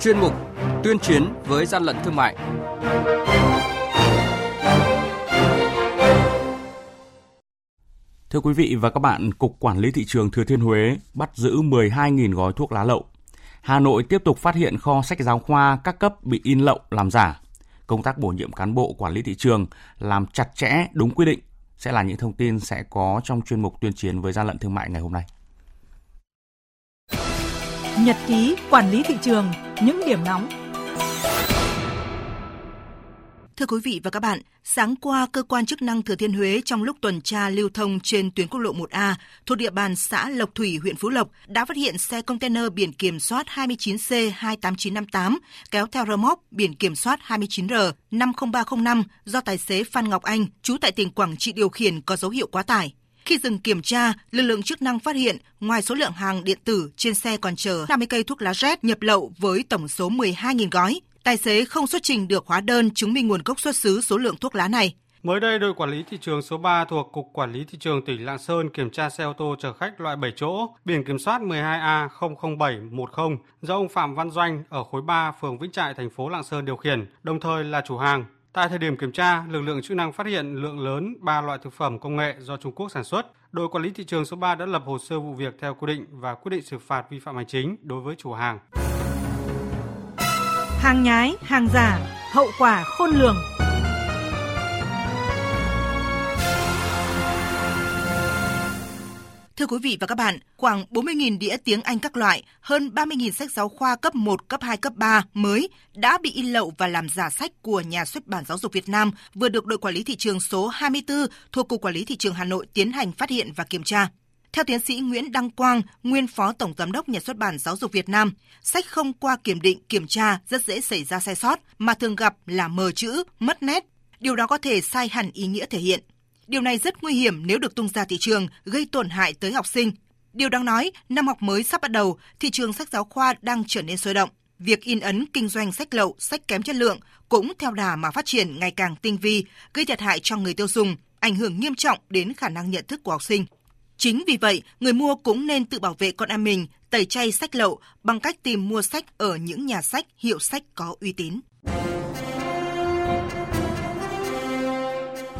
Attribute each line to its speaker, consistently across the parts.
Speaker 1: chuyên mục Tuyên chiến với gian lận thương mại.
Speaker 2: Thưa quý vị và các bạn, Cục Quản lý Thị trường Thừa Thiên Huế bắt giữ 12.000 gói thuốc lá lậu. Hà Nội tiếp tục phát hiện kho sách giáo khoa các cấp bị in lậu làm giả. Công tác bổ nhiệm cán bộ quản lý thị trường làm chặt chẽ đúng quy định sẽ là những thông tin sẽ có trong chuyên mục tuyên chiến với gian lận thương mại ngày hôm nay.
Speaker 3: Nhật ký quản lý thị trường, những điểm nóng
Speaker 4: Thưa quý vị và các bạn, sáng qua cơ quan chức năng Thừa Thiên Huế trong lúc tuần tra lưu thông trên tuyến quốc lộ 1A thuộc địa bàn xã Lộc Thủy, huyện Phú Lộc đã phát hiện xe container biển kiểm soát 29C28958 kéo theo rơ móc biển kiểm soát 29R 50305 do tài xế Phan Ngọc Anh, trú tại tỉnh Quảng Trị điều khiển có dấu hiệu quá tải. Khi dừng kiểm tra, lực lượng chức năng phát hiện ngoài số lượng hàng điện tử trên xe còn chở 50 cây thuốc lá Z nhập lậu với tổng số 12.000 gói. Tài xế không xuất trình được hóa đơn chứng minh nguồn gốc xuất xứ số lượng thuốc lá này.
Speaker 5: Mới đây, đội quản lý thị trường số 3 thuộc Cục Quản lý Thị trường tỉnh Lạng Sơn kiểm tra xe ô tô chở khách loại 7 chỗ, biển kiểm soát 12A00710 do ông Phạm Văn Doanh ở khối 3, phường Vĩnh Trại, thành phố Lạng Sơn điều khiển, đồng thời là chủ hàng. Tại thời điểm kiểm tra, lực lượng chức năng phát hiện lượng lớn ba loại thực phẩm công nghệ do Trung Quốc sản xuất. Đội quản lý thị trường số 3 đã lập hồ sơ vụ việc theo quy định và quyết định xử phạt vi phạm hành chính đối với chủ hàng.
Speaker 3: Hàng nhái, hàng giả, hậu quả khôn lường.
Speaker 4: Thưa quý vị và các bạn, khoảng 40.000 đĩa tiếng Anh các loại, hơn 30.000 sách giáo khoa cấp 1, cấp 2, cấp 3 mới đã bị in lậu và làm giả sách của nhà xuất bản giáo dục Việt Nam vừa được đội quản lý thị trường số 24 thuộc Cục Quản lý Thị trường Hà Nội tiến hành phát hiện và kiểm tra. Theo tiến sĩ Nguyễn Đăng Quang, nguyên phó tổng giám đốc nhà xuất bản Giáo dục Việt Nam, sách không qua kiểm định, kiểm tra rất dễ xảy ra sai sót mà thường gặp là mờ chữ, mất nét. Điều đó có thể sai hẳn ý nghĩa thể hiện. Điều này rất nguy hiểm nếu được tung ra thị trường, gây tổn hại tới học sinh. Điều đáng nói, năm học mới sắp bắt đầu, thị trường sách giáo khoa đang trở nên sôi động. Việc in ấn kinh doanh sách lậu, sách kém chất lượng cũng theo đà mà phát triển ngày càng tinh vi, gây thiệt hại cho người tiêu dùng, ảnh hưởng nghiêm trọng đến khả năng nhận thức của học sinh. Chính vì vậy, người mua cũng nên tự bảo vệ con em mình, tẩy chay sách lậu bằng cách tìm mua sách ở những nhà sách, hiệu sách có uy tín.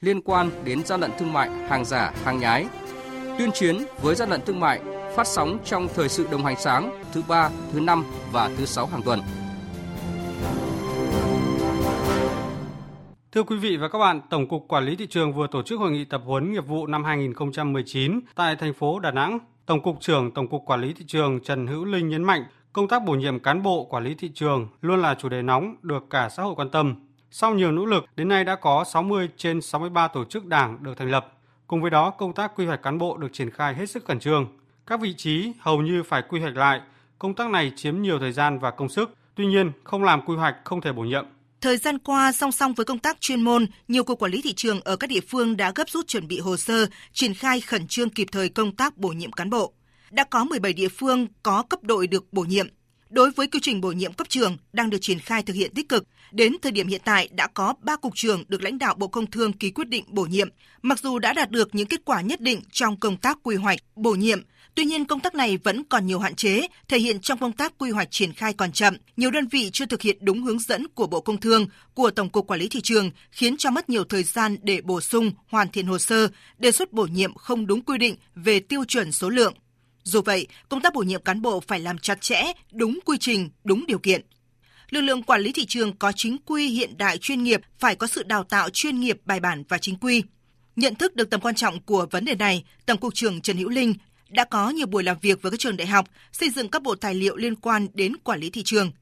Speaker 1: liên quan đến gian lận thương mại, hàng giả, hàng nhái. Tuyên chiến với gian lận thương mại phát sóng trong thời sự đồng hành sáng thứ ba, thứ năm và thứ sáu hàng tuần.
Speaker 5: Thưa quý vị và các bạn, Tổng cục Quản lý thị trường vừa tổ chức hội nghị tập huấn nghiệp vụ năm 2019 tại thành phố Đà Nẵng. Tổng cục trưởng Tổng cục Quản lý thị trường Trần Hữu Linh nhấn mạnh, công tác bổ nhiệm cán bộ quản lý thị trường luôn là chủ đề nóng được cả xã hội quan tâm. Sau nhiều nỗ lực, đến nay đã có 60 trên 63 tổ chức đảng được thành lập. Cùng với đó, công tác quy hoạch cán bộ được triển khai hết sức khẩn trương. Các vị trí hầu như phải quy hoạch lại, công tác này chiếm nhiều thời gian và công sức. Tuy nhiên, không làm quy hoạch không thể bổ nhiệm.
Speaker 4: Thời gian qua, song song với công tác chuyên môn, nhiều cục quản lý thị trường ở các địa phương đã gấp rút chuẩn bị hồ sơ, triển khai khẩn trương kịp thời công tác bổ nhiệm cán bộ. Đã có 17 địa phương có cấp đội được bổ nhiệm. Đối với quy trình bổ nhiệm cấp trường đang được triển khai thực hiện tích cực, đến thời điểm hiện tại đã có 3 cục trưởng được lãnh đạo Bộ Công Thương ký quyết định bổ nhiệm. Mặc dù đã đạt được những kết quả nhất định trong công tác quy hoạch, bổ nhiệm, Tuy nhiên, công tác này vẫn còn nhiều hạn chế, thể hiện trong công tác quy hoạch triển khai còn chậm. Nhiều đơn vị chưa thực hiện đúng hướng dẫn của Bộ Công Thương, của Tổng cục Quản lý Thị trường, khiến cho mất nhiều thời gian để bổ sung, hoàn thiện hồ sơ, đề xuất bổ nhiệm không đúng quy định về tiêu chuẩn số lượng. Dù vậy, công tác bổ nhiệm cán bộ phải làm chặt chẽ, đúng quy trình, đúng điều kiện. Lực lượng quản lý thị trường có chính quy hiện đại chuyên nghiệp phải có sự đào tạo chuyên nghiệp bài bản và chính quy. Nhận thức được tầm quan trọng của vấn đề này, Tổng cục trưởng Trần Hữu Linh đã có nhiều buổi làm việc với các trường đại học, xây dựng các bộ tài liệu liên quan đến quản lý thị trường.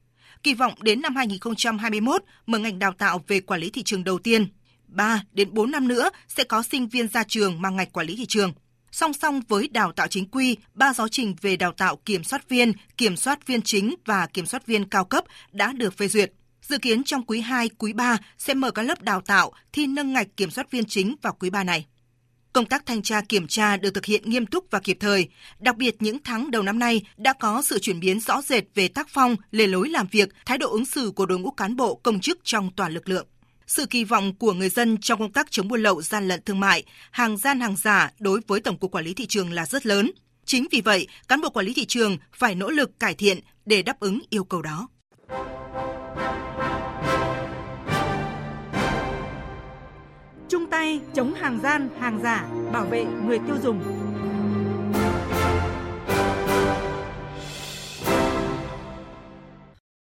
Speaker 4: Kỳ vọng đến năm 2021 mở ngành đào tạo về quản lý thị trường đầu tiên. 3 đến 4 năm nữa sẽ có sinh viên ra trường mang ngành quản lý thị trường. Song song với đào tạo chính quy, ba giáo trình về đào tạo kiểm soát viên, kiểm soát viên chính và kiểm soát viên cao cấp đã được phê duyệt. Dự kiến trong quý 2, quý 3 sẽ mở các lớp đào tạo thi nâng ngạch kiểm soát viên chính vào quý 3 này. Công tác thanh tra kiểm tra được thực hiện nghiêm túc và kịp thời. Đặc biệt những tháng đầu năm nay đã có sự chuyển biến rõ rệt về tác phong, lề lối làm việc, thái độ ứng xử của đội ngũ cán bộ công chức trong toàn lực lượng. Sự kỳ vọng của người dân trong công tác chống buôn lậu, gian lận thương mại, hàng gian hàng giả đối với Tổng cục Quản lý thị trường là rất lớn. Chính vì vậy, cán bộ quản lý thị trường phải nỗ lực cải thiện để đáp ứng yêu cầu đó.
Speaker 3: Chung tay chống hàng gian, hàng giả, bảo vệ người tiêu dùng.